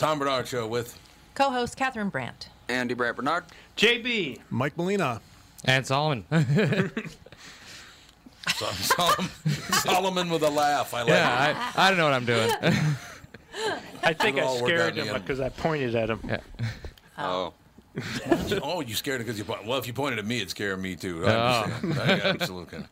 Tom Barnard Show with co-host Catherine Brandt, Andy Brandt Barnard, JB, Mike Molina, and Solomon. Solomon, Solomon with a laugh. I like yeah, I, I, don't know what I'm doing. I think I scared him because I pointed at him. Yeah. Oh. oh, oh you scared him because you pointed. Well, if you pointed at me, it'd scare me too. Oh. Absolutely.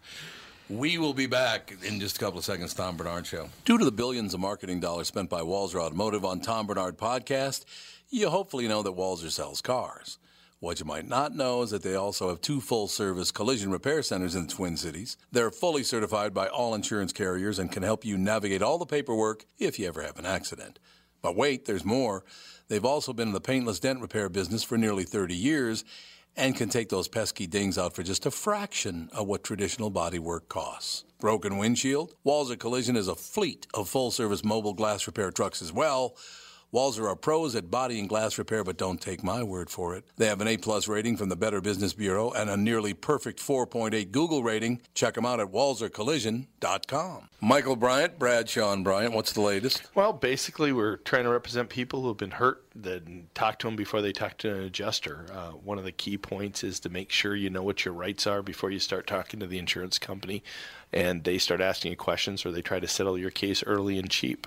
We will be back in just a couple of seconds. Tom Barnard Show. Due to the billions of marketing dollars spent by Walser Automotive on Tom Barnard podcast, you hopefully know that Walser sells cars. What you might not know is that they also have two full service collision repair centers in the Twin Cities. They're fully certified by all insurance carriers and can help you navigate all the paperwork if you ever have an accident. But wait, there's more. They've also been in the paintless dent repair business for nearly 30 years and can take those pesky dings out for just a fraction of what traditional bodywork costs. Broken windshield? walls Walser Collision is a fleet of full service mobile glass repair trucks as well. Walser are pros at body and glass repair, but don't take my word for it. They have an A plus rating from the Better Business Bureau and a nearly perfect 4.8 Google rating. Check them out at walsercollision.com. Michael Bryant, Bradshaw and Bryant, what's the latest? Well, basically, we're trying to represent people who have been hurt, then talk to them before they talk to an adjuster. Uh, one of the key points is to make sure you know what your rights are before you start talking to the insurance company and they start asking you questions or they try to settle your case early and cheap.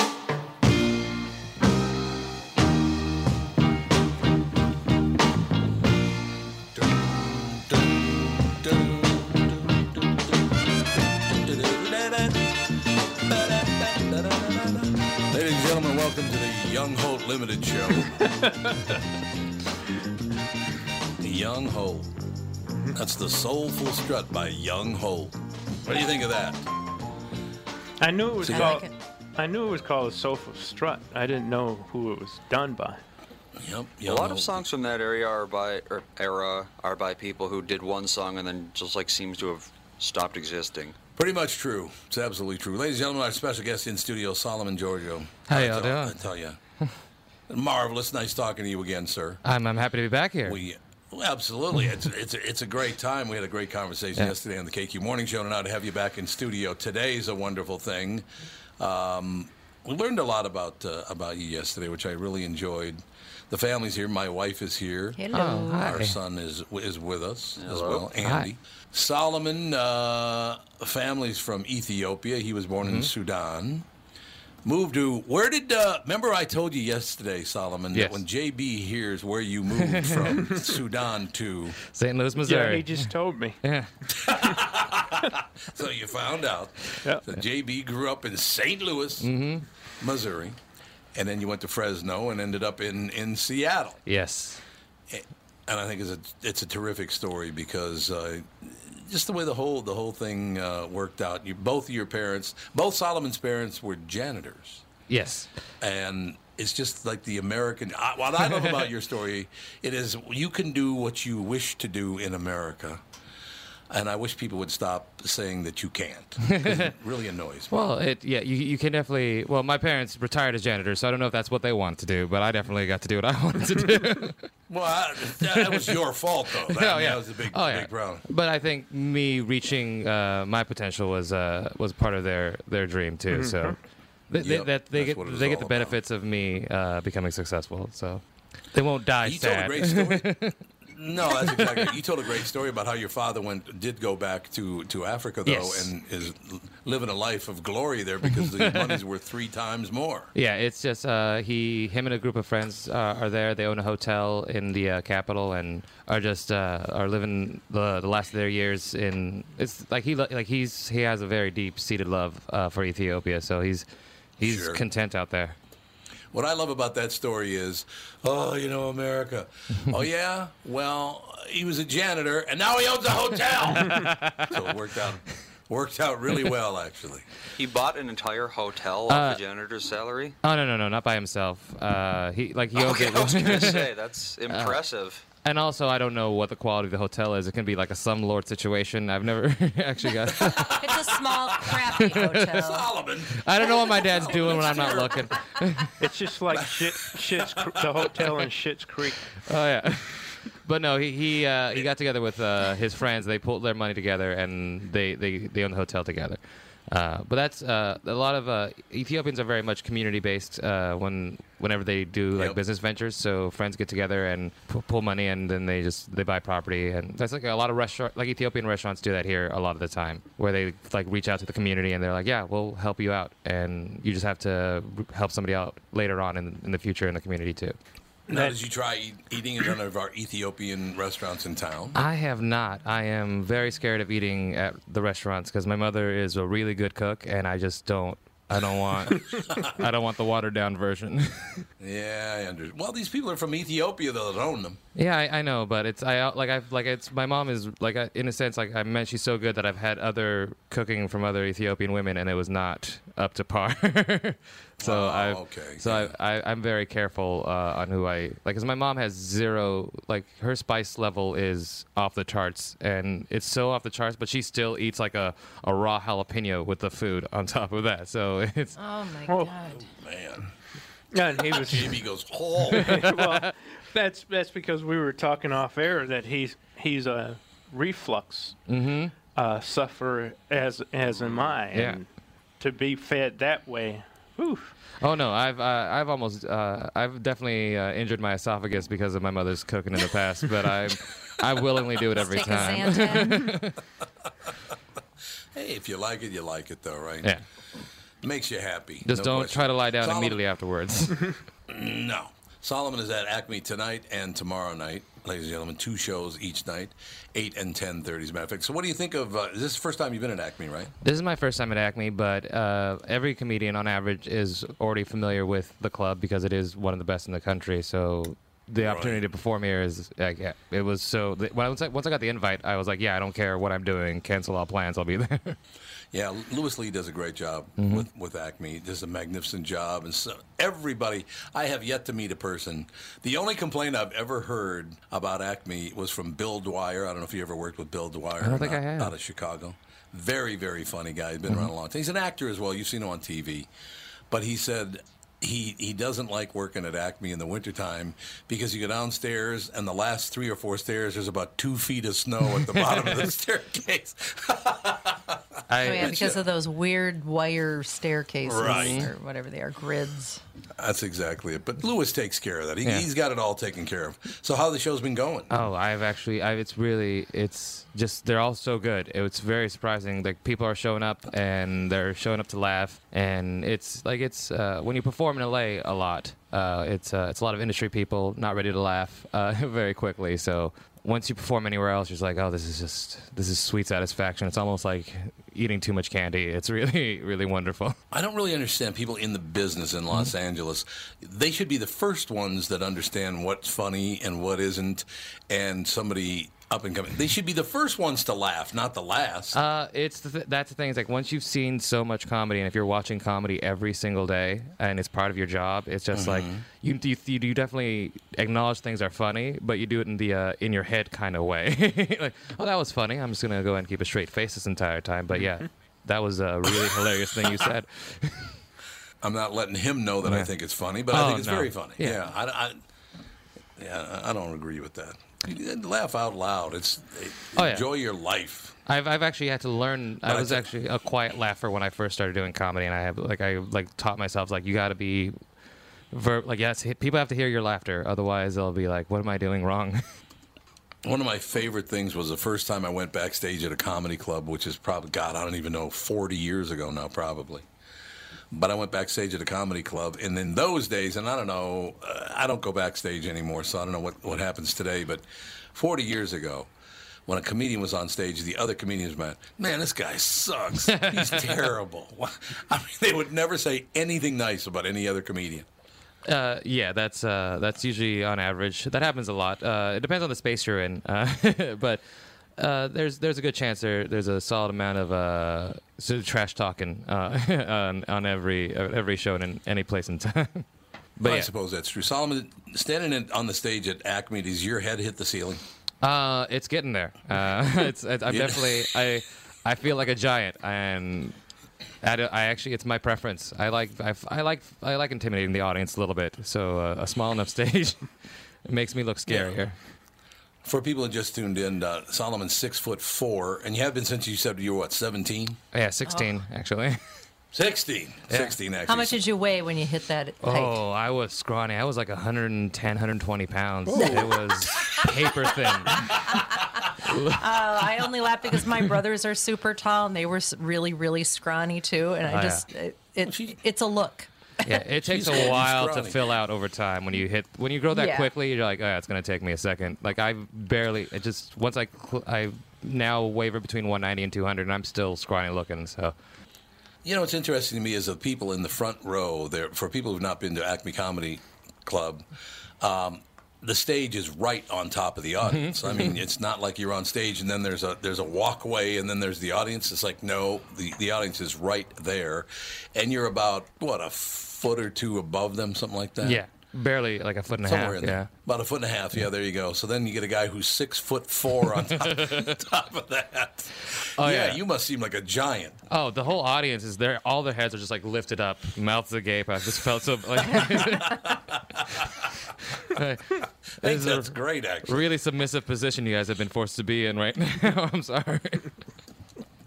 Welcome to the Young Holt Unlimited Show. the Young Holt. That's the Soulful Strut by Young Holt. What do you think of that? I knew it was See, called. like it. I knew it was called Soulful Strut. I didn't know who it was done by. Yep. A Young lot of songs from that area are by or era are by people who did one song and then just like seems to have stopped existing. Pretty much true. It's absolutely true. Ladies and gentlemen, our special guest in studio, Solomon Georgio. How y'all doing? I tell you. Marvelous. Nice talking to you again, sir. I'm, I'm happy to be back here. We well, absolutely. It's it's a, it's a great time. We had a great conversation Yeah. yesterday on the KQ Morning Show, and now to have you back in studio today is a wonderful thing. Um, we learned a lot about uh, about you yesterday, which I really enjoyed. The family's here. My wife is here. Hello. Oh, hi. Our son is is with us as well, Andy. Solomon, uh, family's from Ethiopia. He was born Mm-hmm. in Sudan. Moved to where did? Uh, remember, I told you yesterday, Solomon, Yes. that when JB hears where you moved from Sudan to, St. Louis, Yeah, Missouri. he just told me. Yeah. so you found out. Yep. So JB grew up in St. Louis, Mm-hmm. Missouri, and then you went to Fresno and ended up in in Seattle. Yes. and I think it's a it's a terrific story because uh, just the way the whole the whole thing uh, worked out. You both of your parents, both Solomon's parents, were janitors, Yes. and it's just like the American. I, what I love about your story, it is you can do what you wish to do in America. And I wish people would stop saying that you can't. It really annoys me. Well, it yeah, you, you can definitely. Well, my parents retired as janitors, so I don't know if that's what they want to do, but I definitely got to do what I wanted to do. Well, I, that was your fault, though. That, Oh, yeah. that was a big, Oh, yeah. big problem. But I think me reaching uh, my potential was uh, was part of their, their dream too. So they, they, Yep, that they get what it was they get all the about. benefits of me uh, becoming successful. So they won't die You told a sad. great story. No, that's exactly. You told a great story about how your father went did go back to, to Africa though, Yes. and is living a life of glory there because the money's worth three times more. Yeah, it's just uh, he, him, and a group of friends uh, are there. They own a hotel in the uh, capital and are just uh, are living the, the last of their years in. It's like he like he's he has a very deep seated love uh, for Ethiopia, so he's he's Sure. content out there. What I love about that story is, oh, you know, America. oh yeah, well, he was a janitor, and now he owns a hotel. so it worked out worked out really well, actually. He bought an entire hotel off Uh, a janitor's salary. Oh no no no not by himself. Uh, he like he owns Okay, it. I was gonna say that's impressive. And also, I don't know what the quality of the hotel is. It can be like a slumlord situation. I've never actually got. It's a small, crappy hotel. Solomon. I don't know what my dad's doing when I'm not looking. It's just like shit, shit's Cr- the hotel in Shit's Creek. Oh yeah. But no, he he uh, he got together with uh, his friends. They pulled their money together and they they, they own the hotel together. Uh, but that's uh, a lot of uh, Ethiopians are very much community based uh, when whenever they do like Yep. business ventures. So friends get together and pu- pull money and then they just they buy property and that's like a lot of restaurant like Ethiopian restaurants do that here a lot of the time where they like reach out to the community and they're like yeah we'll help you out and you just have to help somebody out later on in, in the future in the community too. Now, did you try eat, eating in one of our Ethiopian restaurants in town? I have not. I am very scared of eating at the restaurants because my mother is a really good cook, and I just don't. I don't want. I don't want the watered down version. Yeah, I understand. Well, these people are from Ethiopia though that own them. yeah, I, I know, but it's I like I've like it's my mom is like I, in a sense like I meant she's so good that I've had other cooking from other Ethiopian women, and it was not up to par. so Oh, I okay, so yeah. I, I I'm very careful uh, on who I like because my mom has zero like her spice level is off the charts and it's so off the charts, but she still eats like a, a raw jalapeno with the food on top of that. So it's Oh my Oh. god. Man, And he was Jamie goes, oh, well. That's that's because we were talking off air that he's he's a reflux uh, sufferer as as am I. Mm-hmm. Yeah. And to be fed that way, whew, oh no, I've uh, I've almost uh, I've definitely uh, injured my esophagus because of my mother's cooking in the past, but I I willingly do it every Take time. Hey, if you like it, you like it though, right? Yeah, Makes you happy. just no don't question. try to lie down Solomon- immediately afterwards. No. Solomon is at Acme tonight and tomorrow night, ladies and gentlemen. Two shows each night, eight and ten thirty. As a matter of fact. So, what do you think of? Uh, is this the first time you've been at Acme, right? This is my first time at Acme, but uh, every comedian on average is already familiar with the club because it is one of the best in the country. So the opportunity to perform here is, like, yeah, it was so. When I, once, I, once I got the invite, I was like, yeah, I don't care what I'm doing. Cancel all plans. I'll be there. Yeah, Louis Lee does a great job Mm-hmm. with, with Acme. Does a magnificent job, and so everybody. I have yet to meet a person. The only complaint I've ever heard about Acme was from Bill Dwyer. I don't know if you ever worked with Bill Dwyer. I don't think not, I have. Out of Chicago, very very funny guy. He's been Mm-hmm. around a long time. He's an actor as well. You've seen him on TV, but he said. He, he doesn't like working at Acme in the wintertime because you go downstairs and the last three or four stairs there's about two feet of snow at the bottom of the staircase. I, Oh yeah, because of those weird wire staircases Right. or whatever they are, grids. That's exactly it. But Louis takes care of that. He, Yeah. He's got it all taken care of. So how the show's been going? Oh, I've actually, I've, it's really, it's just, they're all so good. It's very surprising. Like, people are showing up and they're showing up to laugh. And it's like, it's, uh, when you perform in LA a lot, uh, it's, uh, it's a lot of industry people not ready to laugh uh, very quickly. So once you perform anywhere else, you're just like, oh, this is just, this is sweet satisfaction. It's almost like eating too much candy. It's really, really wonderful. I don't really understand people in the business in Los Mm-hmm. Angeles. They should be the first ones that understand what's funny and what isn't, and somebody up and coming. They should be the first ones to laugh, not the last. Uh, it's the th- that's the thing. It's like once you've seen so much comedy, and if you're watching comedy every single day, and it's part of your job, it's just like you you, you you definitely acknowledge things are funny, but you do it in the uh, in your head kind of way. like, oh, that was funny. I'm just gonna go and keep a straight face this entire time. But yeah, that was a really hilarious thing you said. I'm not letting him know that I think it's funny, but I Oh, think it's no. very funny. Yeah, Yeah. I, I- yeah, I don't agree with that. Laugh out loud. It's Oh, yeah. enjoy your life. I've I've actually had to learn. I But I was thi- actually a quiet laugher when I first started doing comedy, and I have like I like taught myself like you got to be. Ver- like yes, people have to hear your laughter, otherwise they'll be like, "What am I doing wrong?" One of my favorite things was the first time I went backstage at a comedy club, which is probably, God, I don't even know, 40 years ago now, probably. But I went backstage at a comedy club, and in those days, and I don't know, uh, I don't go backstage anymore, so I don't know what, what happens today, but 40 years ago, when a comedian was on stage, the other comedians went, Man, this guy sucks. He's terrible. I mean, they would never say anything nice about any other comedian. Uh, yeah, that's uh, that's usually on average. That happens a lot. Uh, it depends on the space you're in, uh, but uh, there's there's a good chance there there's a solid amount of uh, sort of trash talking uh, on, on every uh, every show and in any place in time. but I yeah, suppose that's true. Solomon, standing in, on the stage at Acme, does your head hit the ceiling? uh, it's getting there. Uh, it's, it's I'm Yeah. definitely I I feel like a giant and. I, I actually, it's my preference. I like, I, I like, I like intimidating the audience a little bit. So uh, a small enough stage makes me look scarier. For people who just tuned in, uh, Solomon's six foot four, and you have been since you said you were what, 17? Yeah, 16 actually. 16. 16, actually. How much did you weigh when you hit that height? Oh, I was scrawny. I was like 110, 120 pounds. It was paper thin. Uh, I only laugh because my brothers are super tall and they were really, really scrawny too. And I Oh, yeah. just, it, it, it's a look. Yeah, it takes a while to fill out over time. When you hit, when you grow that Yeah. quickly, you're like, oh, it's gonna take me a second. Like I barely. It just once I, cl- I now waver between 190 and 200, and I'm still scrawny looking. So You know, what's interesting to me is the people in the front row. There, for people who've not been to Acme Comedy Club, um, the stage is right on top of the audience. Mm-hmm. I mean, it's not like you're on stage and then there's a there's a walkway and then there's the audience. It's like no, the the audience is right there, and you're about what a foot or two above them, something like that. yeah, barely like a foot and a Somewhere half. in Yeah. there. About a foot and a half. Yeah, there you go. So then you get a guy who's six foot four on top, top of that. Oh, yeah, yeah. you must seem like a giant. Oh, the whole audience is there. All their heads are just like lifted up, mouths agape. I just felt so like. I think that's great, actually. really submissive position you guys have been forced to be in right now. I'm sorry.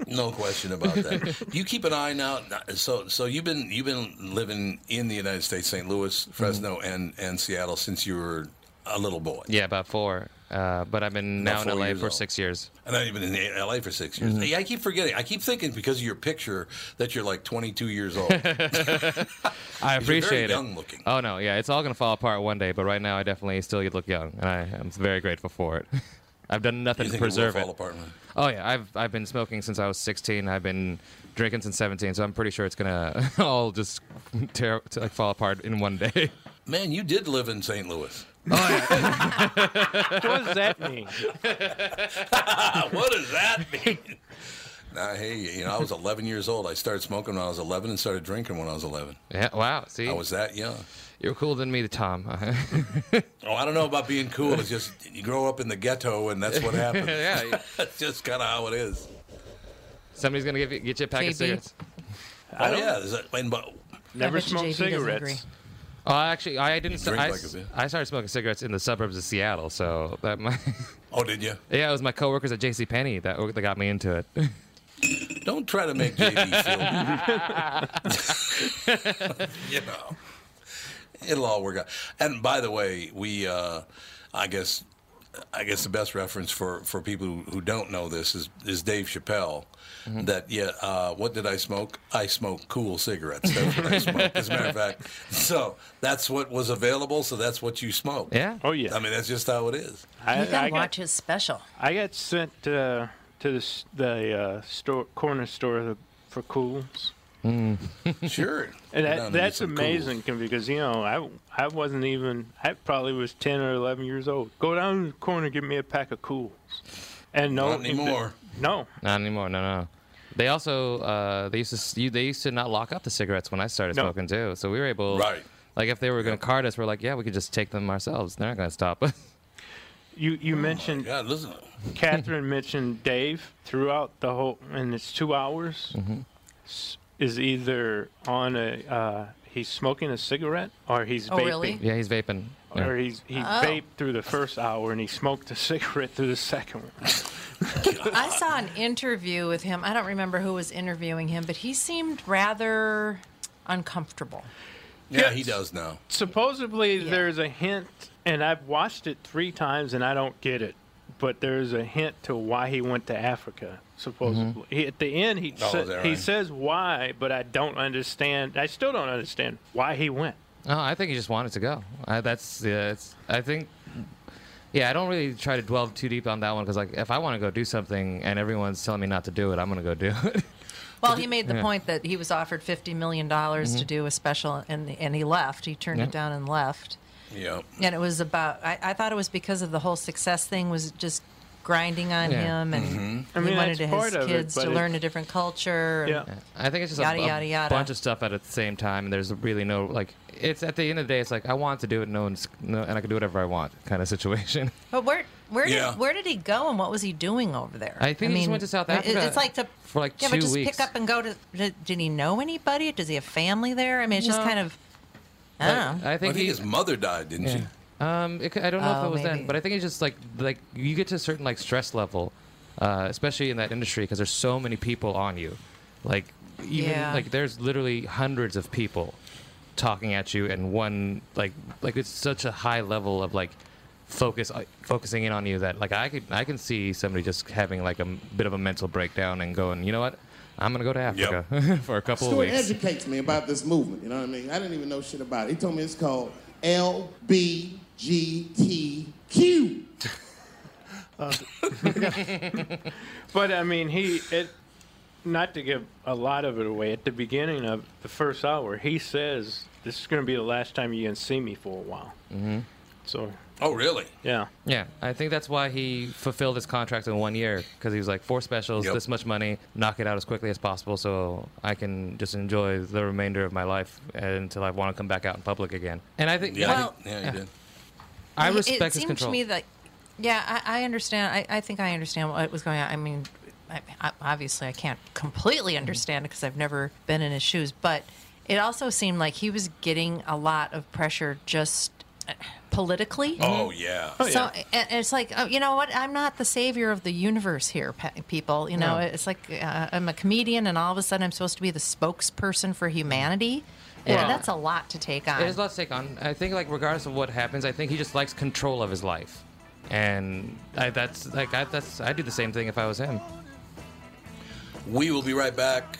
No question about that. Do you keep an eye now? So, so you've been you've been living in the United States, St. Louis, Fresno, mm-hmm. and and Seattle since you were a little boy. Yeah, about four. Uh, but I've been About now in LA for old. six years. And I've been in LA for six years. Yeah, I keep forgetting. I keep thinking because of your picture that you're like 22 years old. I appreciate it. young looking. Oh no, yeah, it's all gonna fall apart one day. But right now, I definitely still look young, and I am very grateful for it. I've done nothing you to think preserve it it. fall apart? man? Oh yeah, I've I've been smoking since I was 16. I've been drinking since 17, so I'm pretty sure it's gonna all just tear to, like fall apart in one day. Man, you did live in St. Louis. What does that mean? what does that mean? Nah, hey, you know, I was 11 years old. I started smoking when I was 11 and started drinking when I was 11. yeah, wow. See, I was that young. you're cooler than me, Tom. Oh, I don't know about being cool. It's just you grow up in the ghetto, and that's what happens. Yeah. that's just kind of how it is. Somebody's gonna give you, get you a pack of JB? cigarettes. Oh yeah, is that, and, but Never I smoked cigarettes. Oh, actually, I didn't. I, like. I started smoking cigarettes in the suburbs of Seattle, so that my oh, did you? yeah, it was my coworkers at J.C. Penney that that got me into it. Don't try to make JB feel. you know, it'll all work out. And by the way, we, uh, I guess, I guess the best reference for, for people who, who don't know this is is Dave Chappelle. That yeah, uh, what did I smoke? I smoke cool cigarettes. That's what I smoke. As a matter of fact, so that's what was available. So that's what you smoke. Yeah. Oh yeah. I mean, that's just how it is. I, You gotta I watch got, his special. I got sent uh, to the the uh, store corner store for cools. Sure. And that, that's amazing Cools. because you know I I wasn't even I probably was ten or eleven years old. Go down the corner, give me a pack of cools, and no Not anymore. No, Not anymore. No, no. They also uh, they used to you, they used to not lock up the cigarettes when I started No. smoking too. So we were able Right. Like if they were going to card us, we're like, yeah, we could just take them ourselves. They're not going to stop us. you you mentioned God, listen. Catherine mentioned Dave throughout the whole, and it's two hours. Mm-hmm. Is either on a uh, he's smoking a cigarette or he's Oh, vaping. really? yeah, he's vaping. Yeah. Or he's he Oh. vaped through the first hour and he smoked a cigarette through the second one. I saw an interview with him. I don't remember who was interviewing him, but he seemed rather uncomfortable. Yeah, he does now. Supposedly Yeah. there's a hint, and I've watched it three times and I don't get it. But there's a hint to why he went to Africa. Supposedly, he, at the end he Mm-hmm. Oh, sa- is that he says why, but I don't understand. I still don't understand why he went. Oh, I think he just wanted to go. I, that's yeah. It's, I think. Yeah, I don't really try to dwell too deep on that one because, like, if I want to go do something and everyone's telling me not to do it, I'm gonna go do it. Well, he made the Yeah. point that he was offered fifty million dollars to mm-hmm. do a special, and and he left. He turned Yeah. it down and left. Yeah. And it was about. I, I thought it was because of the whole success thing was just grinding on Yeah. him, and Mm-hmm. I mean, he wanted his part of it, kids to it- learn a different culture. and- Yeah. I think it's just Yada, a, a yada, yada. bunch of stuff at the same time. And there's really no like. It's at the end of the day, it's like I want to do it, no one's, no, and I can do whatever I want, kind of situation. But where where Yeah. did where did he go, and what was he doing over there? I think he just went to South Africa It's like to for, like, yeah, two but just weeks. pick up and go to. Did, did he know anybody? Does he have family there? I mean, it's just kind of. I Like, don't know. I I think think he, his mother died, didn't she? Um, it, I don't know if Oh, it was maybe. then, but I think it's just like like you get to a certain like stress level, uh, especially in that industry because there's so many people on you, like even Yeah. like there's literally hundreds of people talking at you and one like like it's such a high level of like focus uh, focusing in on you that like I could I can see somebody just having like a m- bit of a mental breakdown and going you know what I'm gonna go to Africa for a couple of Stuart weeks. educates me about this movement. You know what I mean? I didn't even know shit about it. He told me it's called LBGTQ. But I mean, he it. Not to give a lot of it away, at the beginning of the first hour, he says, "This is going to be the last time you can see me for a while." Mm-hmm. So, Oh, really? yeah, Yeah, I think that's why he fulfilled his contract in one year because he was like four specials, Yep. this much money, knock it out as quickly as possible, so I can just enjoy the remainder of my life until I want to come back out in public again. And I think Yeah, I, Well- he, yeah, he did. I It- respect it his seemed control. to me that, yeah, I, I understand. I, I think I understand what was going on. I mean, I, I, obviously, I can't completely understand it because I've never been in his shoes. But it also seemed like he was getting a lot of pressure just uh, politically. Oh, yeah. So and it's like, oh, you know what? I'm not the savior of the universe here, pe- people. You know, No. it's like uh, I'm a comedian, and all of a sudden I'm supposed to be the spokesperson for humanity. And Well, that's a lot to take on. It is a lot to take on. I think like regardless of what happens, I think he just likes control of his life, and I, that's like I, that's I do the same thing if I was him. We will be right back.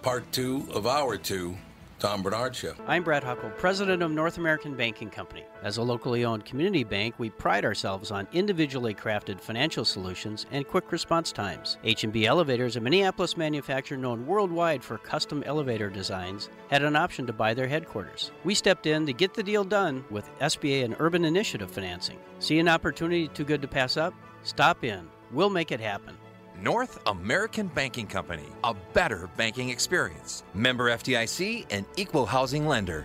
Part two of our two Tom Barnard Show. I'm Brad Huckle, president of North American Banking Company. As a locally owned community bank, we pride ourselves on individually crafted financial solutions and quick response times. H&B Elevators, a Minneapolis manufacturer known worldwide for custom elevator designs, had an option to buy their headquarters. We stepped in to get the deal done with SBA and Urban Initiative financing. See an opportunity too good to pass up? Stop in. We'll make it happen. North American Banking Company, a better banking experience. Member FDIC and equal housing lender.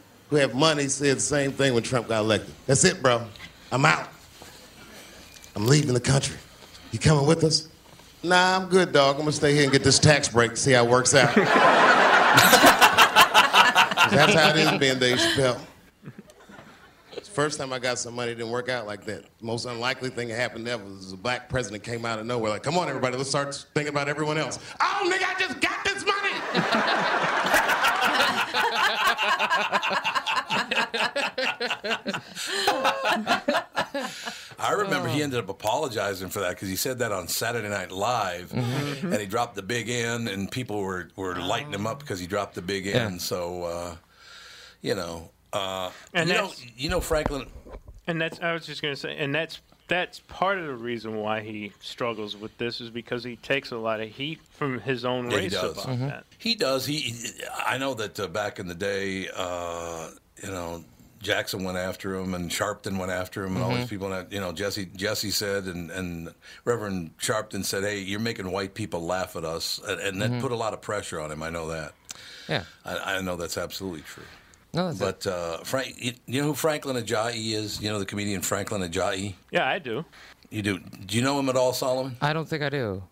who have money said the same thing when Trump got elected. That's it, bro. I'm out. I'm leaving the country. You coming with us? Nah, I'm good, dog. I'm gonna stay here and get this tax break, see how it works out. That's how it is being Dave Chappelle. First time I got some money, didn't work out like that. The most unlikely thing that happened ever was a black president came out of nowhere, like, come on, everybody, let's start thinking about everyone else. Oh, nigga, I just got this I remember he ended up apologizing for that because he said that on Saturday Night Live, and he dropped the big N, and people were, were lighting him up because he dropped the big N. Yeah. So, uh, you know, uh, And you know, you know, Franklyn. And that's I was just going to say, and that's that's part of the reason why he struggles with this is because he takes a lot of heat from his own Yeah, he race does. about that. He does. He. I know that uh, back in the day, uh, you know, Jackson went after him, and Sharpton went after him, and all Mhm. these people. That you know, Jesse Jesse said, and and Reverend Sharpton said, "Hey, you're making white people laugh at us," and, and that Mhm. put a lot of pressure on him. I know that. Yeah. I, I know that's absolutely true. No, that's but uh, Frank, you, you know who Franklyn Ajaye is? You know the comedian Franklyn Ajaye. Yeah, I do. You do? Do you know him at all, Solomon? I don't think I do.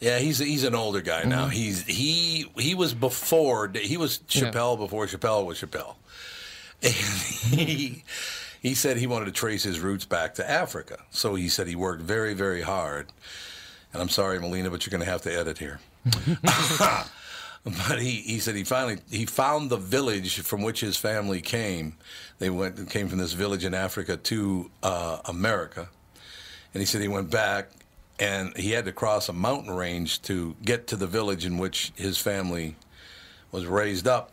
Yeah, he's he's an older guy now. Mhm. He's he he was before he was Yeah. Chappelle before Chappelle was Chappelle. And he he said he wanted to trace his roots back to Africa. So he said he worked very very hard. And I'm sorry, Melina, but you're going to have to edit here. but he, he said he finally he found the village from which his family came. They went came from this village in Africa to uh, America, and he said he went back and he had to cross a mountain range to get to the village in which his family was raised up.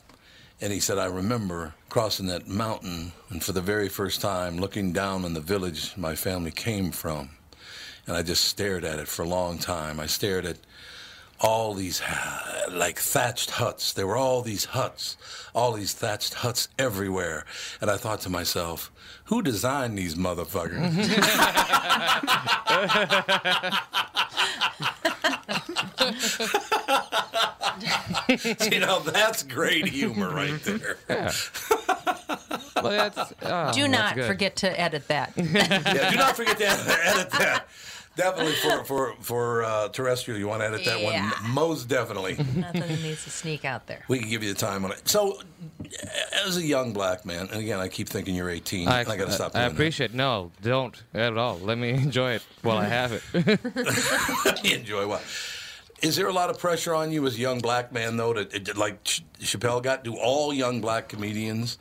And he said, I remember crossing that mountain and for the very first time looking down on the village my family came from. And I just stared at it for a long time. I stared at all these like thatched huts. There were all these huts, all these thatched huts everywhere. And I thought to myself, who designed these motherfuckers? you know, that's great humor right mm-hmm. there. Well, that's, oh, Do that's not good. forget to edit that. yeah, do not forget to edit that. Definitely for for for uh, terrestrial, you want to edit that Yeah. one most definitely. Nothing needs to sneak out there. We can give you the time on it. So, as a young black man, and again, I keep thinking you're 18. I, got to stop talking. I doing appreciate. No, don't at all. Let me enjoy it while I have it. Enjoy what? Is there a lot of pressure on you as a young black man, though, to, to- like Ch- Chappelle got? Do all young black comedians,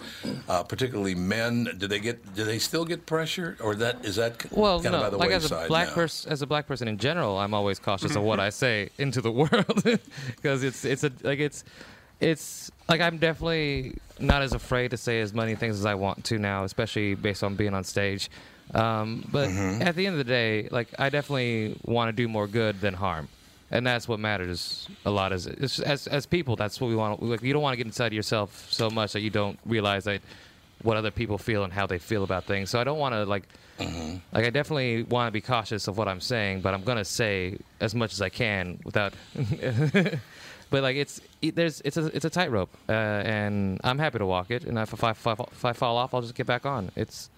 uh, particularly men, do they get? Do they still get pressure, or that is that Well, kind no, of by the like as wayside a black person, as a black person in general, I'm always cautious of what I say into the world because it's it's a like it's it's like I'm definitely not as afraid to say as many things as I want to now, especially based on being on stage. Um, but Mm-hmm. at the end of the day, like I definitely want to do more good than harm. And that's what matters a lot. As as as people, that's what we want. Like you don't want to get inside yourself so much that you don't realize that what other people feel and how they feel about things. So I don't want to like like I definitely want to be cautious of what I'm saying, but I'm gonna say as much as I can without. but like it's it, there's it's a it's a tightrope, uh, and I'm happy to walk it. And if, if I if I if I fall off, I'll just get back on. It's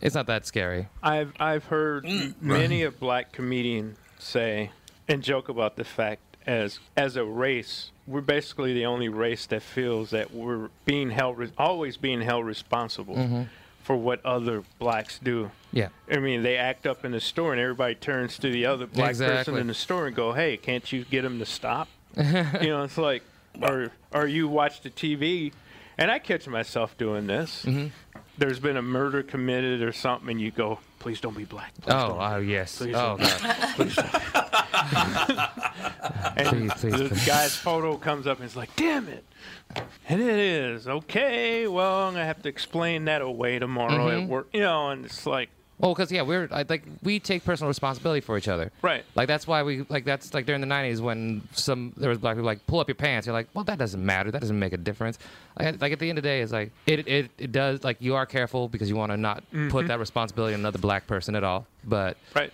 it's not that scary. I've I've heard Mm, many a black comedian say and joke about the fact as as a race we're basically the only race that feels that we're being held re- always being held responsible Mhm. for what other blacks do. Yeah. I mean, they act up in the store and everybody turns to the other black person in the store and go, "Hey, can't you get him to stop?" you know, it's like, or or you watch the TV, and I catch myself doing this. Mm-hmm. There's been a murder committed or something, and you go, "Please don't be black." Please Oh, oh yes. Please oh don't. god. Please and Please, please, the please. guy's photo comes up and it's like, "Damn it!" And it is okay. Well, I'm gonna have to explain that away tomorrow Mhm. at work. You know, and it's like, Well, because yeah, we're I, like we take personal responsibility for each other. Right. Like that's why we like that's like during the '90s when some there was black people like pull up your pants. You're like, well, that doesn't matter. That doesn't make a difference. Like, like at the end of the day, it's like it it, it does like you are careful because you want to not put Mhm. that responsibility on another black person at all. But right.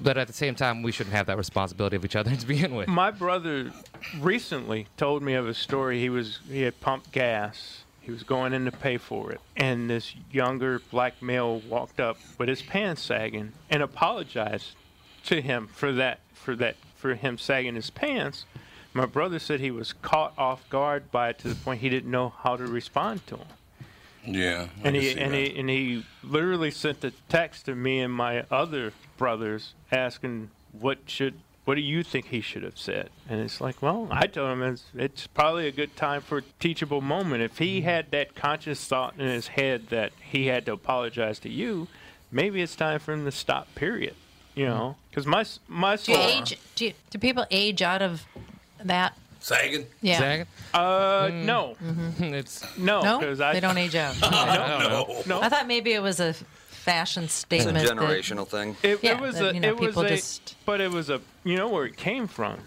But at the same time, we shouldn't have that responsibility of each other to begin with. My brother recently told me of a story. He was he had pumped gas. He was going in to pay for it, and this younger black male walked up with his pants sagging and apologized to him for that for that for him sagging his pants. My brother said he was caught off guard by it to the point he didn't know how to respond to him. Yeah. I and he and that. he and he literally sent a text to me and my other brothers asking what should what do you think he should have said and it's like well i told him it's, it's probably a good time for a teachable moment if he had that conscious thought in his head that he had to apologize to you maybe it's time for him to stop period you know because my my Do you son- age? Do, you, do people age out of that? Sagging? Yeah. Sagging? Uh, mm-hmm. no. Mm-hmm. it's no, No, 'cause I, they don't age out. no, no. I thought maybe it was a fashion statement. It's a statement. that- generational thing. It, Yeah, it was that, a, you know, it was a, just- but it was a, you know where it came from,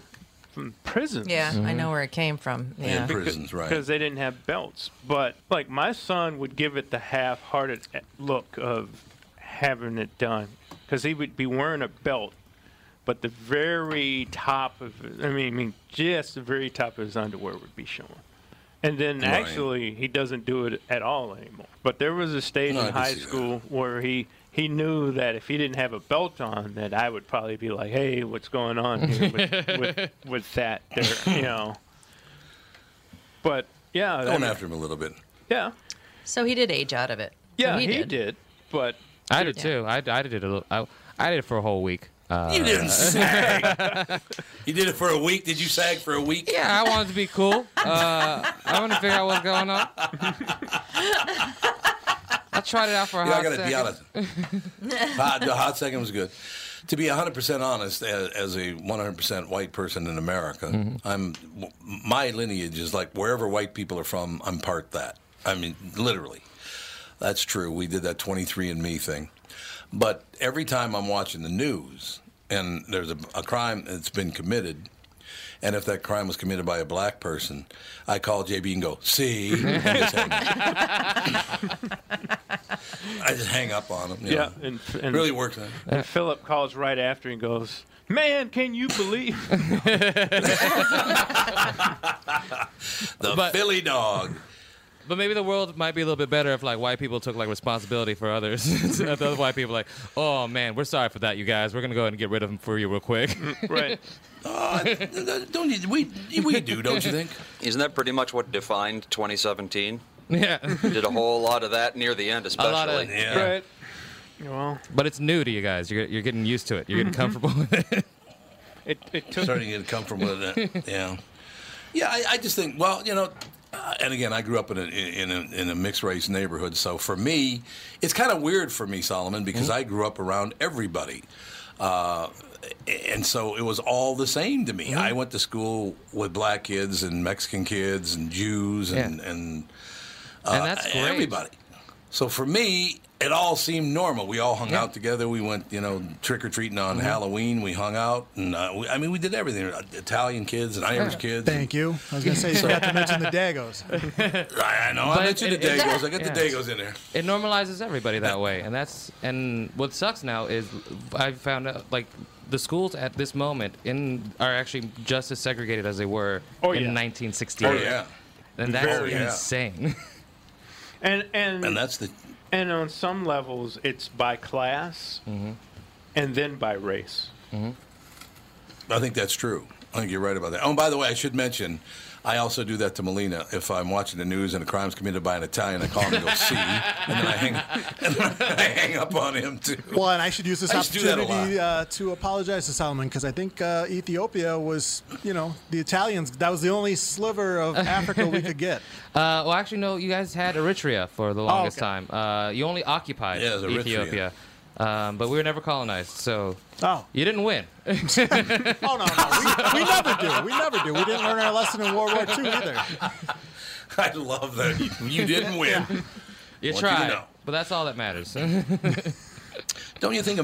from prisons. Yeah, I mm-hmm. know where it came from. Yeah. prisons, right. Because they didn't have belts. But like my son would give it the half-hearted look of having it done, because he would be wearing a belt, but the very top of, I mean, I mean, just the very top of his underwear would be showing. And then Right. actually, he doesn't do it at all anymore. But there was a stage No, in high see that. school where he he knew that if he didn't have a belt on, that I would probably be like, "Hey, what's going on here with with, with that?" There, you know. But yeah, Going mean, after him a little bit. yeah, So he did age out of it. So yeah, he, he, did. did. But I did Yeah. too. I, I did it. A little, I, I did it for a whole week. Uh, You didn't sag. you did it for a week. Did you sag for a week? Yeah, I wanted to be cool. Uh, I wanted to figure out what's going on. I tried it out for a Yeah, I hot got to be second. honest. hot, the hot second was good. To be 100% honest, as, as a 100% white person in America, Mm-hmm. I'm my lineage is like wherever white people are from, I'm part that. I mean, literally. That's true. We did that 23andMe thing. But every time I'm watching the news and there's a, a crime that's been committed, and if that crime was committed by a black person, I call JB and go, see? And just hang up. I just hang up on him. you yeah, know. and, and really works. huh? And Philip calls right after and goes, "Man, can you believe?" The But- Philly dog. But maybe the world might be a little bit better if like white people took like responsibility for others. the other white people like, oh man, we're sorry for that, you guys. We're gonna go ahead and get rid of them for you real quick. right. Uh, don't you, we we do, don't you think? Isn't that pretty much what defined 2017? yeah. Did a whole lot of that near the end, especially. A lot of- Yeah. Right. Well, But it's new to you guys. You're you're getting used to it. You're getting comfortable with it. it it took Starting to get comfortable with it. Yeah. Yeah, I, I just think, well, you know, uh, and again, I grew up in a, in a, in a mixed race neighborhood. So for me, it's kind of weird for me, Solomon, because I grew up around everybody. Uh, and so it was all the same to me. I went to school with black kids and Mexican kids and Jews and, Yeah. and uh, And that's great. everybody. So for me, it all seemed normal. We all hung out together. We went, you know, trick or treating on Mm-hmm. Halloween. We hung out, and uh, we, I mean, we did everything. Italian kids and Irish kids. Thank you. I was going to say, you forgot to mention the Dagos. I, I know. But I mentioned it- the it- Dagos. I got yeah. the Dagos in there. it normalizes everybody that way, and that's and what sucks now is I found out like the schools at this moment in are actually just as segregated as they were Oh, in yeah. 1968. Oh yeah, and that's Very, yeah. insane. and and and that's the and on some levels it's by class, Mm-hmm. and then by race. I think that's true. I think you're right about that. Oh, and by the way, I should mention, I also do that to Melina. If I'm watching the news and a crime's committed by an Italian, I call him and go, see, and then I hang, and then I hang up on him too. Well, and I should use this I used to do that a opportunity uh, to apologize to Solomon because I think uh, Ethiopia was, you know, the Italians. That was the only sliver of Africa we could get. Uh, well, actually, no. You guys had Eritrea for the longest Oh, okay. time. Uh, you only occupied Yeah, it was Eritrea. Ethiopia, um, but we were never colonized, so Oh, you didn't win. oh no, no, we, we never do. We never do. We didn't learn our lesson in World War II either. I love that. You didn't win. you Want you tried, know. but that's all that matters. Don't you think?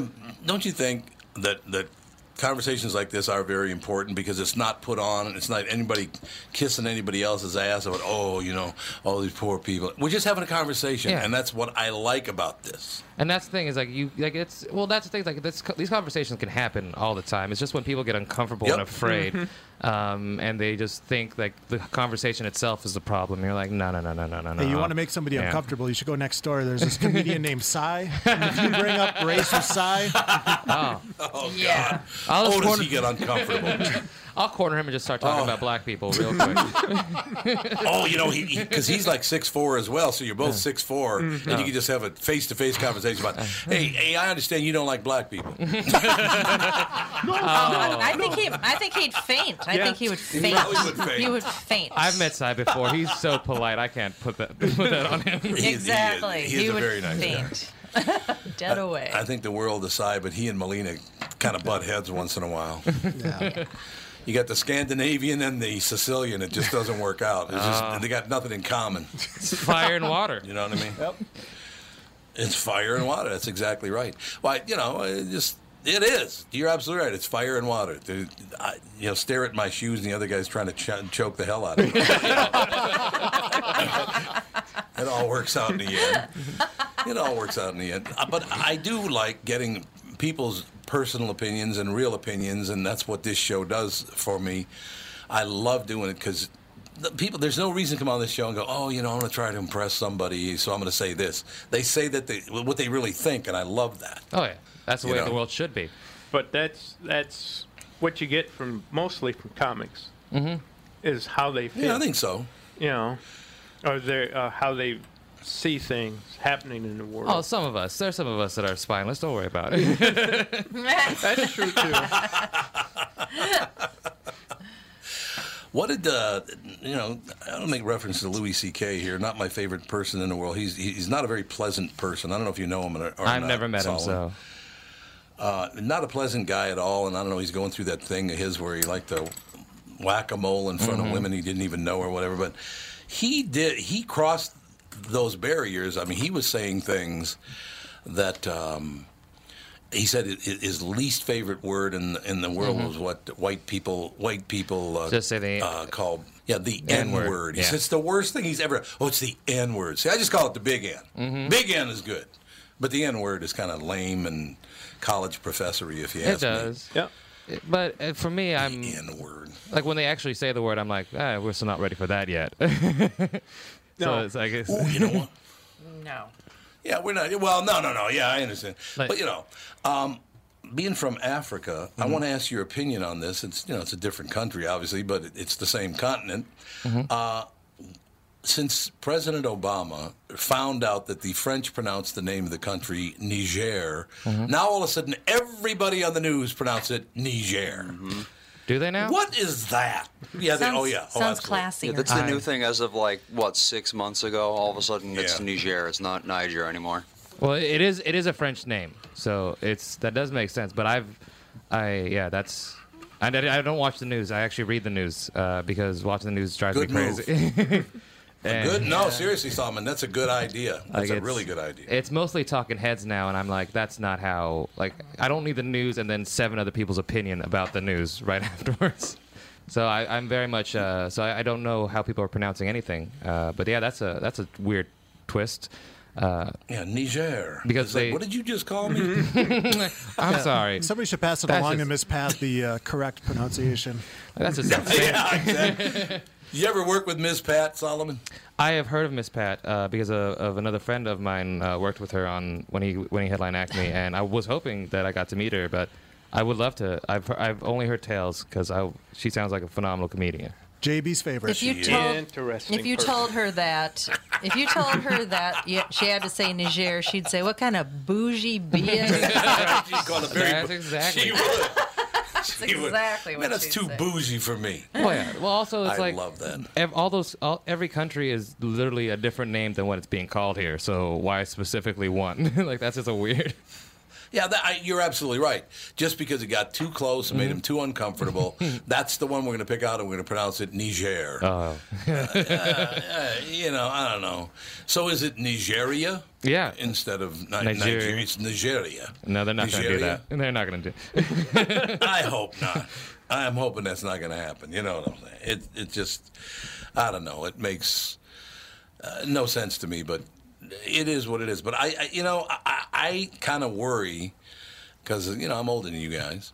Don't you think that that conversations like this are very important because it's not put on and it's not anybody kissing anybody else's ass about oh you know all these poor people. We're just having a conversation, Yeah. and that's what I like about this. And that's the thing is like you like it's well that's the thing like this these conversations can happen all the time. It's just when people get uncomfortable and Yep. afraid, um, and they just think like the conversation itself is the problem. You're like no no no no no no no. Hey, you want to make somebody Yeah. uncomfortable? You should go next door. There's this comedian named Cy. And if you bring up race or Cy, Oh, Oh Yeah. God! I'll oh, just does corner- he get uncomfortable? I'll corner him and just start talking Oh. about black people real quick. oh, you know, he because he's like six four as well. So you're both six four, and Mm-hmm. you can just have a face to face conversation about. Hey, hey, I understand you don't like black people. I think he. I think he'd faint. I Yeah. think he would He faint. probably would faint. He would faint. I've met Cy before. He's so polite. I can't put that put that on him. He is- he is- exactly. he is a would very nice guy. faint. Dead away. I think the world aside, but he and Melina kind of butt heads once in a while. yeah. You got the Scandinavian and the Sicilian. It just doesn't work out. It's just, they got nothing in common. It's fire and water. You know what I mean? Yep. It's fire and water. That's exactly right. Why, you know, it just it is. You're absolutely right. It's fire and water. Dude, I, you know, stare at my shoes, and the other guy's trying to ch- choke the hell out of me. it all works out in the end. It all works out in the end. Uh, But I do like getting people's personal opinions and real opinions, and that's what this show does for me. I love doing it because the people there's no reason to come on this show and go oh you know i'm going to try to impress somebody so i'm going to say this they say that they what they really think and i love that Oh yeah, that's the You way know. the world should be. But that's that's what you get from mostly from comics. Mm-hmm. Is how they feel. yeah i think so You know, or they uh, how they see things happening in the world. Oh, some of us. There's some of us that are spineless. Don't worry about it. That's true too. what did uh, you know i don't make reference to louis ck here not my favorite person in the world he's he's not a very pleasant person i don't know if you know him or, or I've not, never met him, so uh, not a pleasant guy at all, and I don't know. He's going through that thing of his where he liked to whack a mole in front Mhm. of women he didn't even know or whatever. But he did. He crossed those barriers. I mean, he was saying things that. Um, he said it- it- his least favorite word in the, in the world Mhm. was what white people white people uh, Just say the- uh, called yeah the N N-word. He yeah. says it's the worst thing he's ever. Oh, it's the N word. See, I just call it the big N. Mhm. Big N is good, but the N word is kind of lame and college professory, if you ask me. It does. Yeah. But uh, for me, I'm N word. like when they actually say the word, I'm like, ah, we're still not ready for that yet. so No. it's like, it's, Ooh, you know what? No. Yeah, we're not. Well, no, no, no. Yeah, I understand. Like- but you know, um, being from Africa, I Mhm. want to ask your opinion on this. It's you know, it's a different country, obviously, but it- it's the same continent. Mm-hmm. Uh, since President Obama found out that the French pronounced the name of the country Niger, Mm-hmm. now all of a sudden everybody on the news pronounce it Niger. Do they now? What is that? Yeah. They, oh yeah. Oh, sounds absolutely. classy. Yeah, that's the new thing as of like what six months ago. All of a sudden, it's Yeah. Niger. It's not Niger anymore. Well, it is. It is a French name, so it's that does make sense. But I've, I yeah, that's. I, I don't watch the news. I actually read the news uh, because watching the news drives Good me crazy. And- Good. No, seriously, Solomon, that's a good idea. That's Like, a it's- really good idea. It's mostly talking heads now, and I'm like, that's not how. Like, I don't need the news and then seven other people's opinion about the news right afterwards. So I, I'm very much. Uh, so I, I don't know how people are pronouncing anything. Uh, but yeah, that's a that's a weird twist. Uh, Yeah, Niger. Because It's like, what did you just call me? I'm sorry. Somebody should pass it That's along just- to Miss Pat the uh, correct pronunciation. That's just yeah, exactly. You ever work with Ms. Pat Solomon? I have heard of Miss Pat uh, because of, of another friend of mine uh, worked with her on when he when he headlined Acme, and I was hoping that I got to meet her, but I would love to. I've I've only heard tales because she sounds like a phenomenal comedian. JB's favorite. If you told Interesting if you person. told her that if you told her that you, she had to say Niger, she'd say, "What kind of bougie BS?" She's called a very. That's exactly. She would. She would. exactly what Man, that's she'd too say. bougie for me. Oh yeah. Well, also it's I like love that. ev- all those all, every country is literally a different name than what it's being called here. So why specifically one? like that's just a weird. Yeah, that, I, you're absolutely right. Just because it got too close and made him too uncomfortable, that's the one we're going to pick out and we're going to pronounce it Niger. Oh. Uh, you know, I don't know. So is it Nigeria? Yeah. Instead of Ni- Nigeria. Nigeria, it's Nigeria. No, they're not going to do that. They're not going to do. I hope not. I'm hoping that's not going to happen. You know what I'm saying? It it just, I don't know. It makes uh, no sense to me, but it is what it is. But I, I you know, I, I kind of worry because you know I'm older than you guys.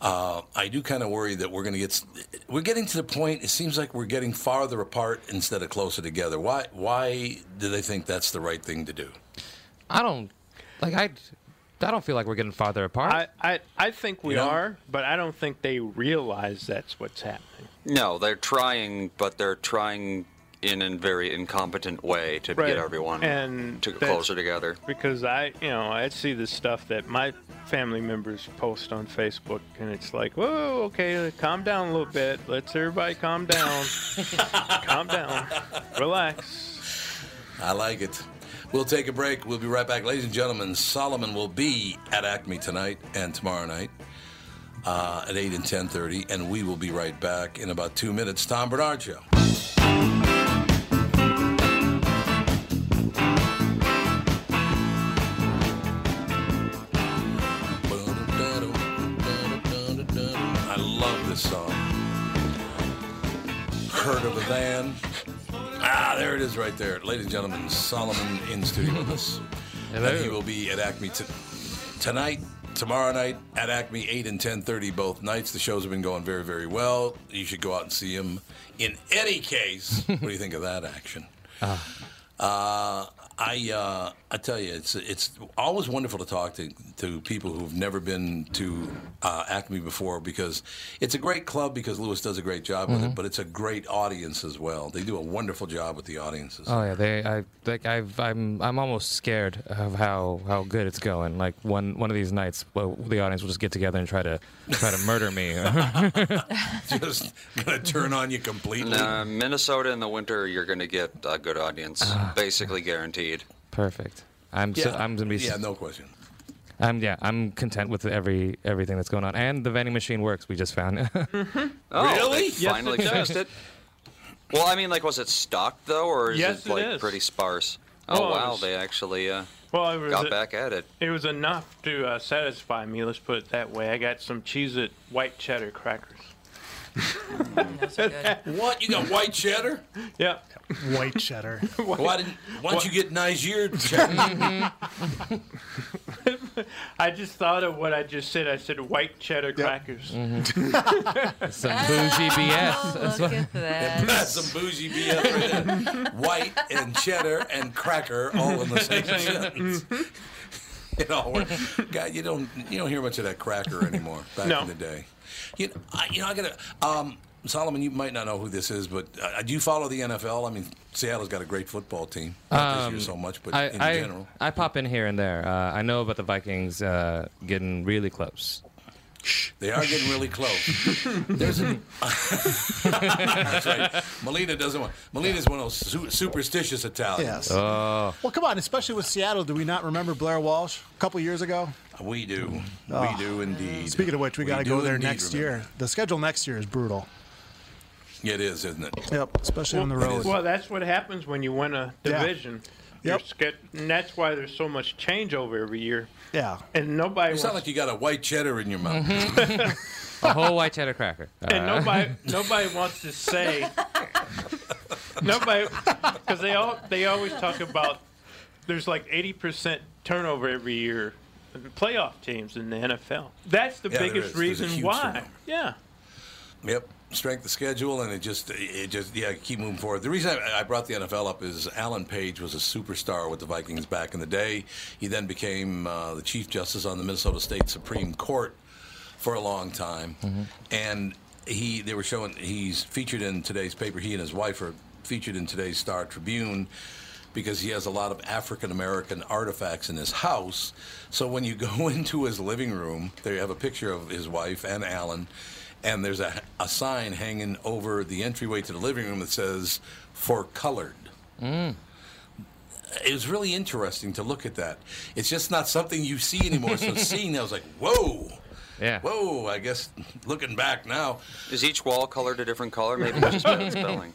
Uh, I do kind of worry that we're going to get we're getting to the point. It seems like we're getting farther apart instead of closer together. Why? Why do they think that's the right thing to do? I don't like. I. I don't feel like we're getting farther apart. I, I, I think we You know? are, but I don't think they realize that's what's happening. No, they're trying, but they're trying in a very incompetent way to Right. get everyone And to get closer together. Because I, you know, I see the stuff that my family members post on Facebook, and it's like, whoa, okay, calm down a little bit. Let's everybody calm down. calm down. Relax. I like it. We'll take a break. We'll be right back. Ladies and gentlemen, Solomon will be at Acme tonight and tomorrow night uh, at 8 and 10.30, and we will be right back in about two minutes. Tom Barnard Show. It is right there. Ladies and gentlemen, Solomon in studio with us. Hello. And he will be at Acme t- tonight, tomorrow night at Acme, 8 and 10.30 both nights. The shows have been going very, very well. You should go out and see him. In any case, what do you think of that action? Uh, I uh, I tell you, it's it's always wonderful to talk to, to people who've never been to uh, Acme before because it's a great club because Louis does a great job with Mhm. it, but it's a great audience as well. They do a wonderful job with the audiences. Oh yeah, they. I like. I've. I'm. I'm almost scared of how how good it's going. Like one one of these nights, well, the audience will just get together and try to try to murder me. just gonna turn on you completely. Uh, Minnesota in the winter, you're going to get a good audience, Ah. basically guaranteed. Perfect. I'm. So, Yeah. I'm gonna be. Yeah, no question. I'm. Yeah. I'm content with every everything that's going on, and the vending machine works. We just found. Oh, they Yes, finally it fixed it. Well, I mean, like, was it stocked though, or is Yes, it it like is. pretty sparse? Oh it wow, was- they actually uh, Well, it was got a- back at it. It was enough to uh, satisfy me. Let's put it that way. I got some Cheez-It white cheddar crackers. What? You got white cheddar? Yeah. White cheddar. Why didn't? Why don't you get Niger cheddar? I just thought of what I just said. I said white cheddar crackers. Mm-hmm. Some bougie BS. That's Look what- at that. That's some bougie BS right there. White and cheddar and cracker all in the same sentence. It all works. God, you don't you don't hear much of that cracker anymore. Back No. in the day, you know, I, you know, I gotta. Um, Solomon, you might not know who this is, but uh, do you follow the NFL? I mean, Seattle's got a great football team. Not this year Um, so much, but I, in I, general. I pop in here and there. Uh, I know about the Vikings uh, getting really close. They are getting really close. There's a, That's right. Molina doesn't want. Molina's one of those su- superstitious Italians. Yes. Oh, Well, come on, especially with Seattle. Do we not remember Blair Walsh a couple years ago? We do. Oh. We do indeed. Speaking of which, we, got to do go there indeed next remember. year. The schedule next year is brutal. It is, isn't it? Yep, especially on the road. Well, that's what happens when you win a Yeah. division. Yep. You're and that's why there's so much changeover every year. Yeah. And nobody You sound wants, like you got a white cheddar in your mouth. a whole white cheddar cracker. and Uh, nobody nobody wants to say nobody because they all they always talk about there's like 80% turnover every year in playoff teams in the NFL. That's the Yeah, biggest is. There's a reason why. turnover. Yeah. Yep. Strength of schedule, and it just, it just, yeah, keep moving forward. The reason I, I brought the NFL up is Alan Page was a superstar with the Vikings back in the day. He then became uh, the Chief Justice on the Minnesota State Supreme Court for a long time, and he, they were showing, he's featured in today's paper. He and his wife are featured in today's Star Tribune because he has a lot of African American artifacts in his house. So when you go into his living room, there you have a picture of his wife and Alan, and there's a, a sign hanging over the entryway to the living room that says "For Colored." Mm. it was really interesting to look at that. It's just not something you see anymore. So seeing that I was like, whoa. Yeah. Whoa, I guess looking back now. Is each wall colored a different color? Maybe just bad spelling.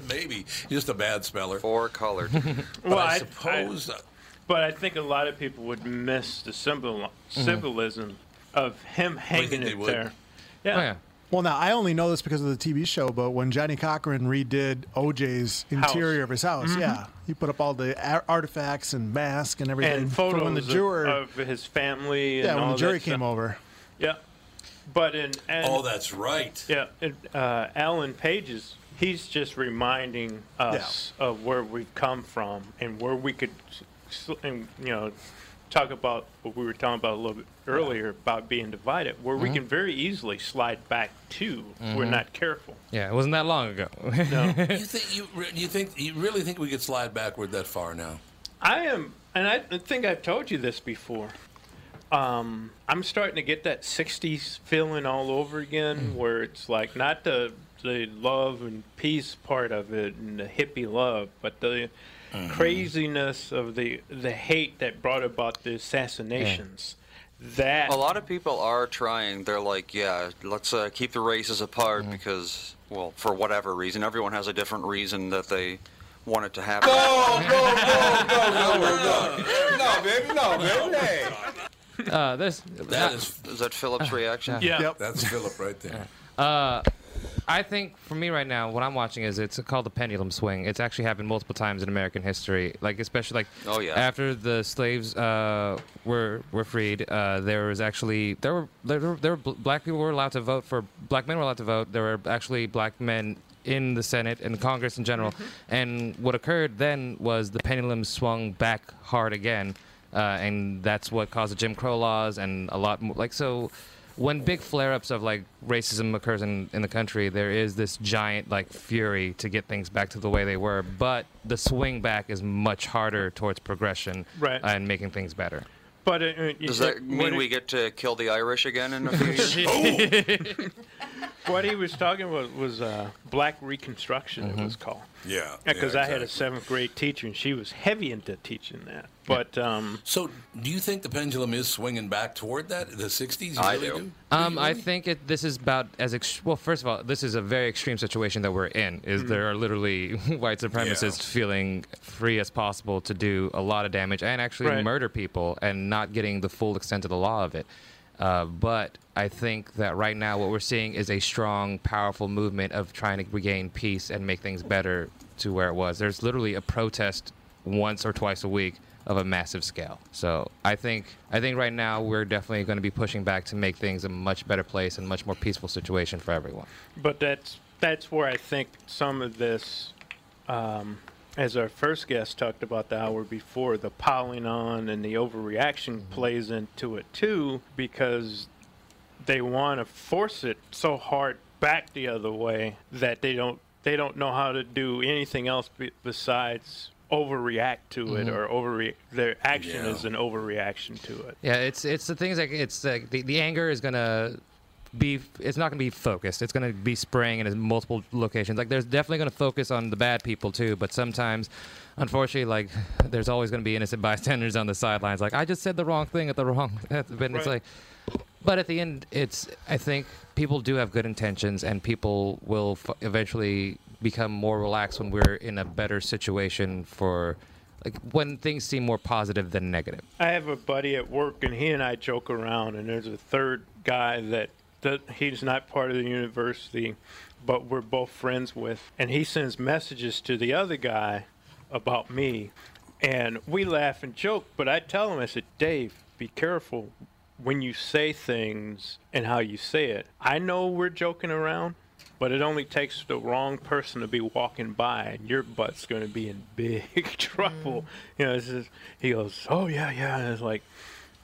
Maybe. Just a bad speller. Four colored. But I suppose. Uh, but I think a lot of people would miss the symbol, mm-hmm. symbolism of him hanging it would? there. Oh, Yeah. Well, now I only know this because of the TV show, but when Johnnie Cochran redid OJ's interior of his house, Mhm. yeah, he put up all the ar- artifacts and masks and everything and photos when the of- juror, of, his family. yeah, and when all the jury came stuff. over. Yeah, but in and, Oh, that's right. Yeah, and, uh, Alan Page's. He's just reminding us of where we've come from and where we could, s- s- and, you know, talk about what we were talking about a little bit earlier about being divided, where we Mhm. can very easily slide back to if we're Mhm. not careful. Yeah, it wasn't that long ago. you think you re- you think you really think we could slide backward that far now? I am, and I think I've told you this before. Um, I'm starting to get that '60s feeling all over again, where it's like not the the love and peace part of it and the hippie love, but the craziness of the the hate that brought about the assassinations. That A lot of people are trying. They're like, yeah, let's uh, keep the races apart because, well, for whatever reason, everyone has a different reason that they want it to happen. no, no, baby, no, baby. Hey. Uh, this That is Is that Philip's reaction? Yeah, That's Philip right there. Uh, I think for me right now, what I'm watching is it's called the pendulum swing. It's actually happened multiple times in American history. Like especially like Oh, yeah. after the slaves uh, were were freed, uh, there was actually there were there were, there were black people were allowed to vote for black men were allowed to vote. There were actually black men in the Senate and Congress in general. And what occurred then was the pendulum swung back hard again, uh, and that's what caused the Jim Crow laws and a lot more. Like so, when big flare-ups of like racism occurs in, in the country, there is this giant like fury to get things back to the way they were. But the swing back is much harder towards progression Right. and making things better. But it, it, Does that mean we get to kill the Irish again in a few years? what he was talking about was uh, black reconstruction. It was called. Yeah, Because yeah, I had a seventh grade teacher, and she was heavy into teaching that. But um, So, do you think the pendulum is swinging back toward that the '60s? You I really do. Um, I think it, this is about as ex- well. First of all, this is a very extreme situation that we're in. Is Mm-hmm. there are literally white supremacists feeling free as possible to do a lot of damage and actually Right. murder people and not getting the full extent of the law of it. Uh, but I think that right now what we're seeing is a strong, powerful movement of trying to regain peace and make things better to where it was. There's literally a protest once or twice a week of a massive scale. So I think I think right now we're definitely going to be pushing back to make things a much better place and much more peaceful situation for everyone. but that's that's where I think some of this, um, as our first guest talked about the hour before, the piling on and the overreaction plays into it too, because they want to force it so hard back the other way that they don't they don't know how to do anything else be, besides overreact to it Mhm. or overreact. Their action Yeah. is an overreaction to it. Yeah, it's it's the things like it's like the, the anger is gonna be it's not gonna be focused. It's gonna be spraying in multiple locations. Like there's definitely gonna focus on the bad people too, but sometimes, unfortunately, like there's always gonna be innocent bystanders on the sidelines. Like I just said the wrong thing at the wrong. But it's Right. like, but at the end, it's I think people do have good intentions, and people will f- eventually become more relaxed when we're in a better situation for. Like when things seem more positive than negative. I have a buddy at work, and he and I joke around. And there's a third guy that, that he's not part of the university, but we're both friends with. And he sends messages to the other guy about me, and we laugh and joke. But I tell him, I said, Dave, be careful when you say things and how you say it. I know we're joking around. But it only takes the wrong person to be walking by, and your butt's going to be in big trouble. Mm. You know, just, he goes, "Oh yeah, yeah." And it's like,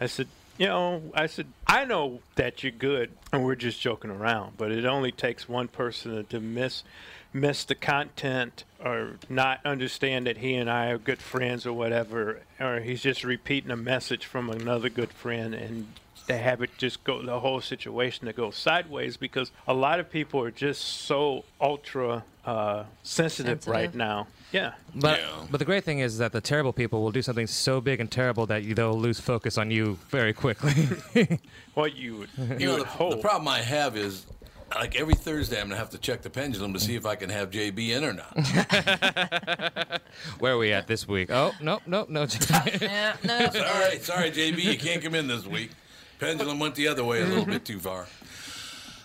I said, you know, I said, I know that you're good, and we're just joking around. But it only takes one person to miss miss the content or not understand that he and I are good friends or whatever, or he's just repeating a message from another good friend, and to have it just go the whole situation to go sideways because a lot of people are just so ultra uh, sensitive, right now. Yeah. But but the great thing is that the terrible people will do something so big and terrible that you, they'll lose focus on you very quickly. What you would, You know, the, the problem I have is, like every Thursday, I'm gonna have to check the pendulum to see if I can have JB in or not. Where are we at this week? Oh no no no. yeah, no. sorry, sorry, JB, you can't come in this week. Pendulum went the other way a little bit too far.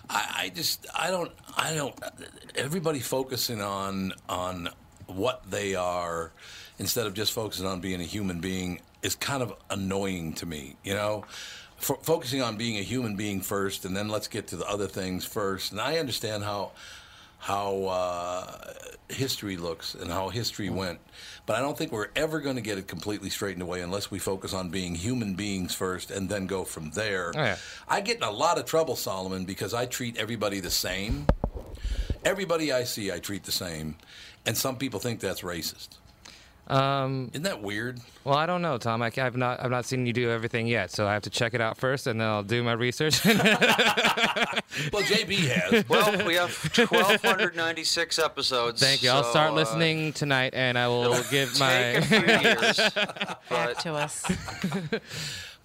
I, I just, I don't, I don't. Everybody focusing on on what they are instead of just focusing on being a human being is kind of annoying to me. You know, F- focusing on being a human being first, and then let's get to the other things first. And I understand how how uh, history looks and how history went. But I don't think we're ever going to get it completely straightened away unless we focus on being human beings first and then go from there. Oh, yeah. I get in a lot of trouble, Solomon, because I treat everybody the same. Everybody I see, I treat the same. And some people think that's racist. Um, Isn't that weird? Well, I don't know, Tom. I, have not I've not seen you do everything yet, so I have to check it out first, and then I'll do my research. well, JB has. Well, we have 1,296 episodes. Thank you. I'll start uh, listening tonight, and I will give my. take a few years, Back but to us.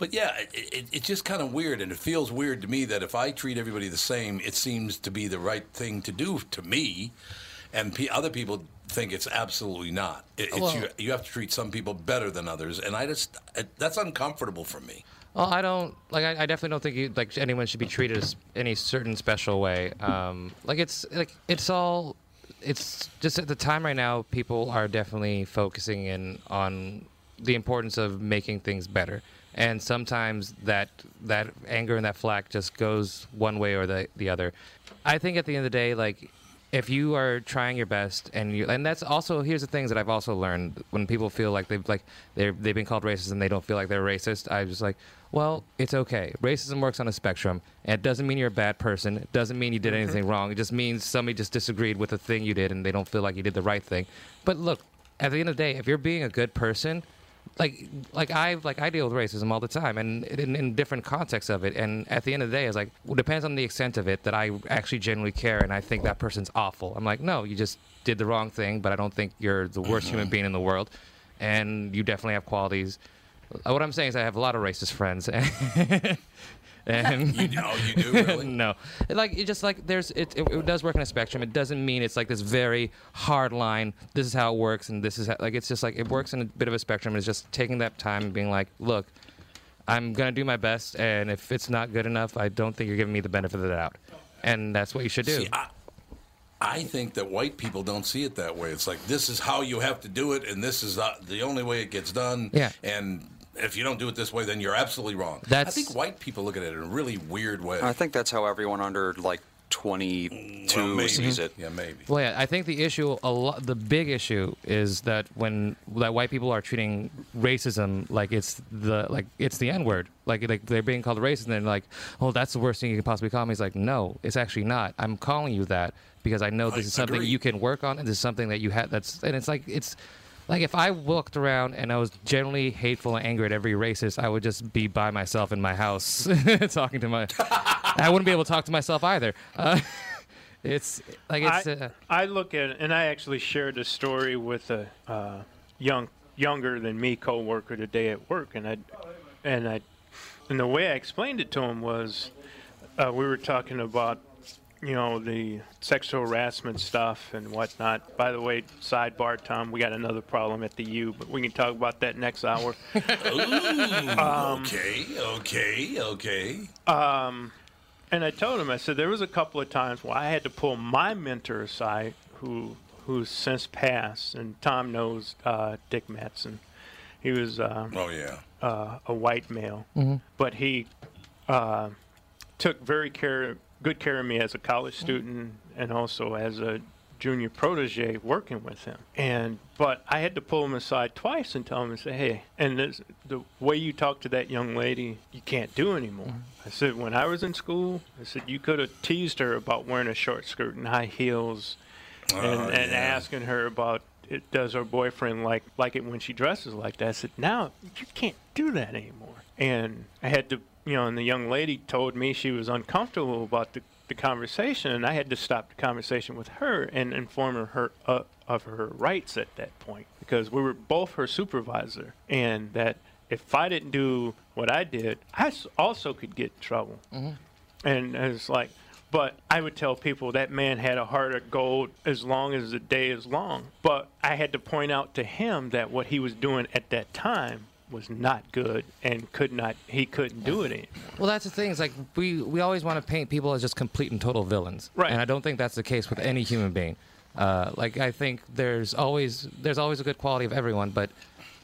But yeah, it, it, it's just kind of weird, and it feels weird to me that if I treat everybody the same, it seems to be the right thing to do to me, and pe other people think it's absolutely not. It, it's Well- you, you have to treat some people better than others, and I just it, that's uncomfortable for me. Well, I don't like. I, I definitely don't think you, like anyone should be treated as any certain special way. Um, like it's like it's all. It's just at the time right now, people are definitely focusing in on the importance of making things better, and sometimes that that anger and that flack just goes one way or the the other. I think at the end of the day, like if you are trying your best and you and that's also here's the things that I've also learned. When people feel like they've like they're they've been called racist and they don't feel like they're racist I just like well it's okay. Racism works on a spectrum. And it doesn't mean you're a bad person. It doesn't mean you did mm-hmm. anything wrong. It just means somebody just disagreed with the thing you did and they don't feel like you did the right thing. But look at the end of the day if you're being a good person like like I like I deal with racism all the time and in, in different contexts of it and at the end of the day it's like well, depends on the extent of it that I actually genuinely care and I think that person's awful. I'm like no, you just did the wrong thing, but I don't think you're the worst human being in the world, and you definitely have qualities. Uh, What I'm saying is I have a lot of racist friends. And You know, you do really. no, like it just like there's it, it. It does work on a spectrum. It doesn't mean it's like this very hard line. This is how it works, and this is how, like it's just like it works in a bit of a spectrum. It's just taking that time and being like, look, I'm gonna do my best, and if it's not good enough, I don't think you're giving me the benefit of the doubt, and that's what you should do. See, I, I think that white people don't see it that way. It's like this is how you have to do it, and this is the only way it gets done. Yeah. And if you don't do it this way, then you're absolutely wrong. I think white people look at it in a really weird way. I think that's how everyone under like 22 Well, maybe. sees it. Yeah, maybe. Well, yeah, I think the issue, a lot, the big issue is that when that white people are treating racism like it's the like it's the N word, like like they're being called racist, and they're like, oh, that's the worst thing you can possibly call me. It's like, no, it's actually not. I'm calling you that because I know this I is something agree. you can work on, and this is something that you had. That's and it's like it's. Like if I walked around and I was generally hateful and angry at every racist, I would just be by myself in my house talking to my. I wouldn't be able to talk to myself either. Uh, it's like it's. I, uh, I look at it, and I actually shared a story with a uh, young, younger than me coworker today at work, and I, and I, and the way I explained it to him was, uh, we were talking about, you know, the sexual harassment stuff and whatnot. By the way, sidebar, Tom, we got another problem at the U, but we can talk about that next hour. Ooh, Um, okay, okay, okay. Um, and I told him, I said there was a couple of times where I had to pull my mentor aside, who who's since passed, and Tom knows uh, Dick Matson. He was uh, Oh yeah. uh, a white male, Mhm. but he uh, took very care, good care of me as a college mm-hmm. student and also as a junior protege working with him. And but I had to pull him aside twice and tell him and say, "Hey, and this, the way you talk to that young lady, you can't do anymore." Mm-hmm. I said, "When I was in school, I said you could have teased her about wearing a short skirt and high heels, oh, and, Oh, and yeah. asking her about." It, does her boyfriend like like it when she dresses like that? I said, now you can't do that anymore. And I had to, you know, and the young lady told me she was uncomfortable about the, the conversation, and I had to stop the conversation with her and inform her, uh, of her rights at that point because we were both her supervisor, and that if I didn't do what I did, I also could get in trouble. And it's like, but I would tell people that man had a heart of gold as long as the day is long. But I had to point out to him that what he was doing at that time was not good and could not he couldn't do it anymore. Well, that's the thing. Is like we we always want to paint people as just complete and total villains, Right. And I don't think that's the case with any human being. Uh, like I think there's always there's always a good quality of everyone, but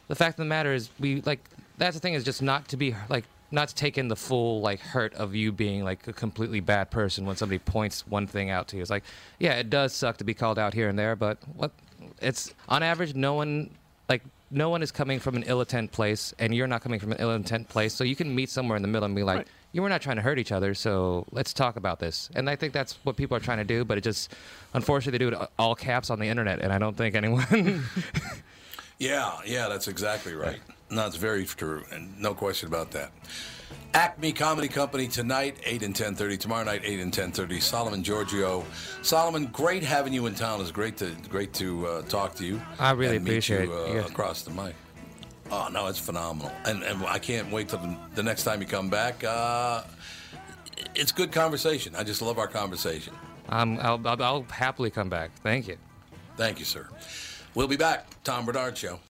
the fact of the matter is we like that's the thing is just not to be like not to take in the full like hurt of you being like a completely bad person when somebody points one thing out to you. It's like yeah, it does suck to be called out here and there, but what it's on average no one like no one is coming from an ill intent place and you're not coming from an ill intent place so you can meet somewhere in the middle and be like you were not trying to hurt each other so let's talk about this and i think that's what people are trying to do but it just unfortunately they do it all caps on the internet and i don't think anyone Yeah, yeah, that's exactly right. No, it's very true, and no question about that. Acme Comedy Company tonight, 8 and 10.30. Tomorrow night, 8 and 10.30. Solomon Georgio. Solomon, great having you in town. It's great to great to uh, talk to you. I really appreciate you, uh, it. Yeah. across the mic. Oh, no, it's phenomenal. And, and I can't wait till the, the next time you come back. Uh, it's good conversation. I just love our conversation. um, I'll, I'll, I'll happily come back thank you Thank you, sir. We'll be back. Tom Barnard Show.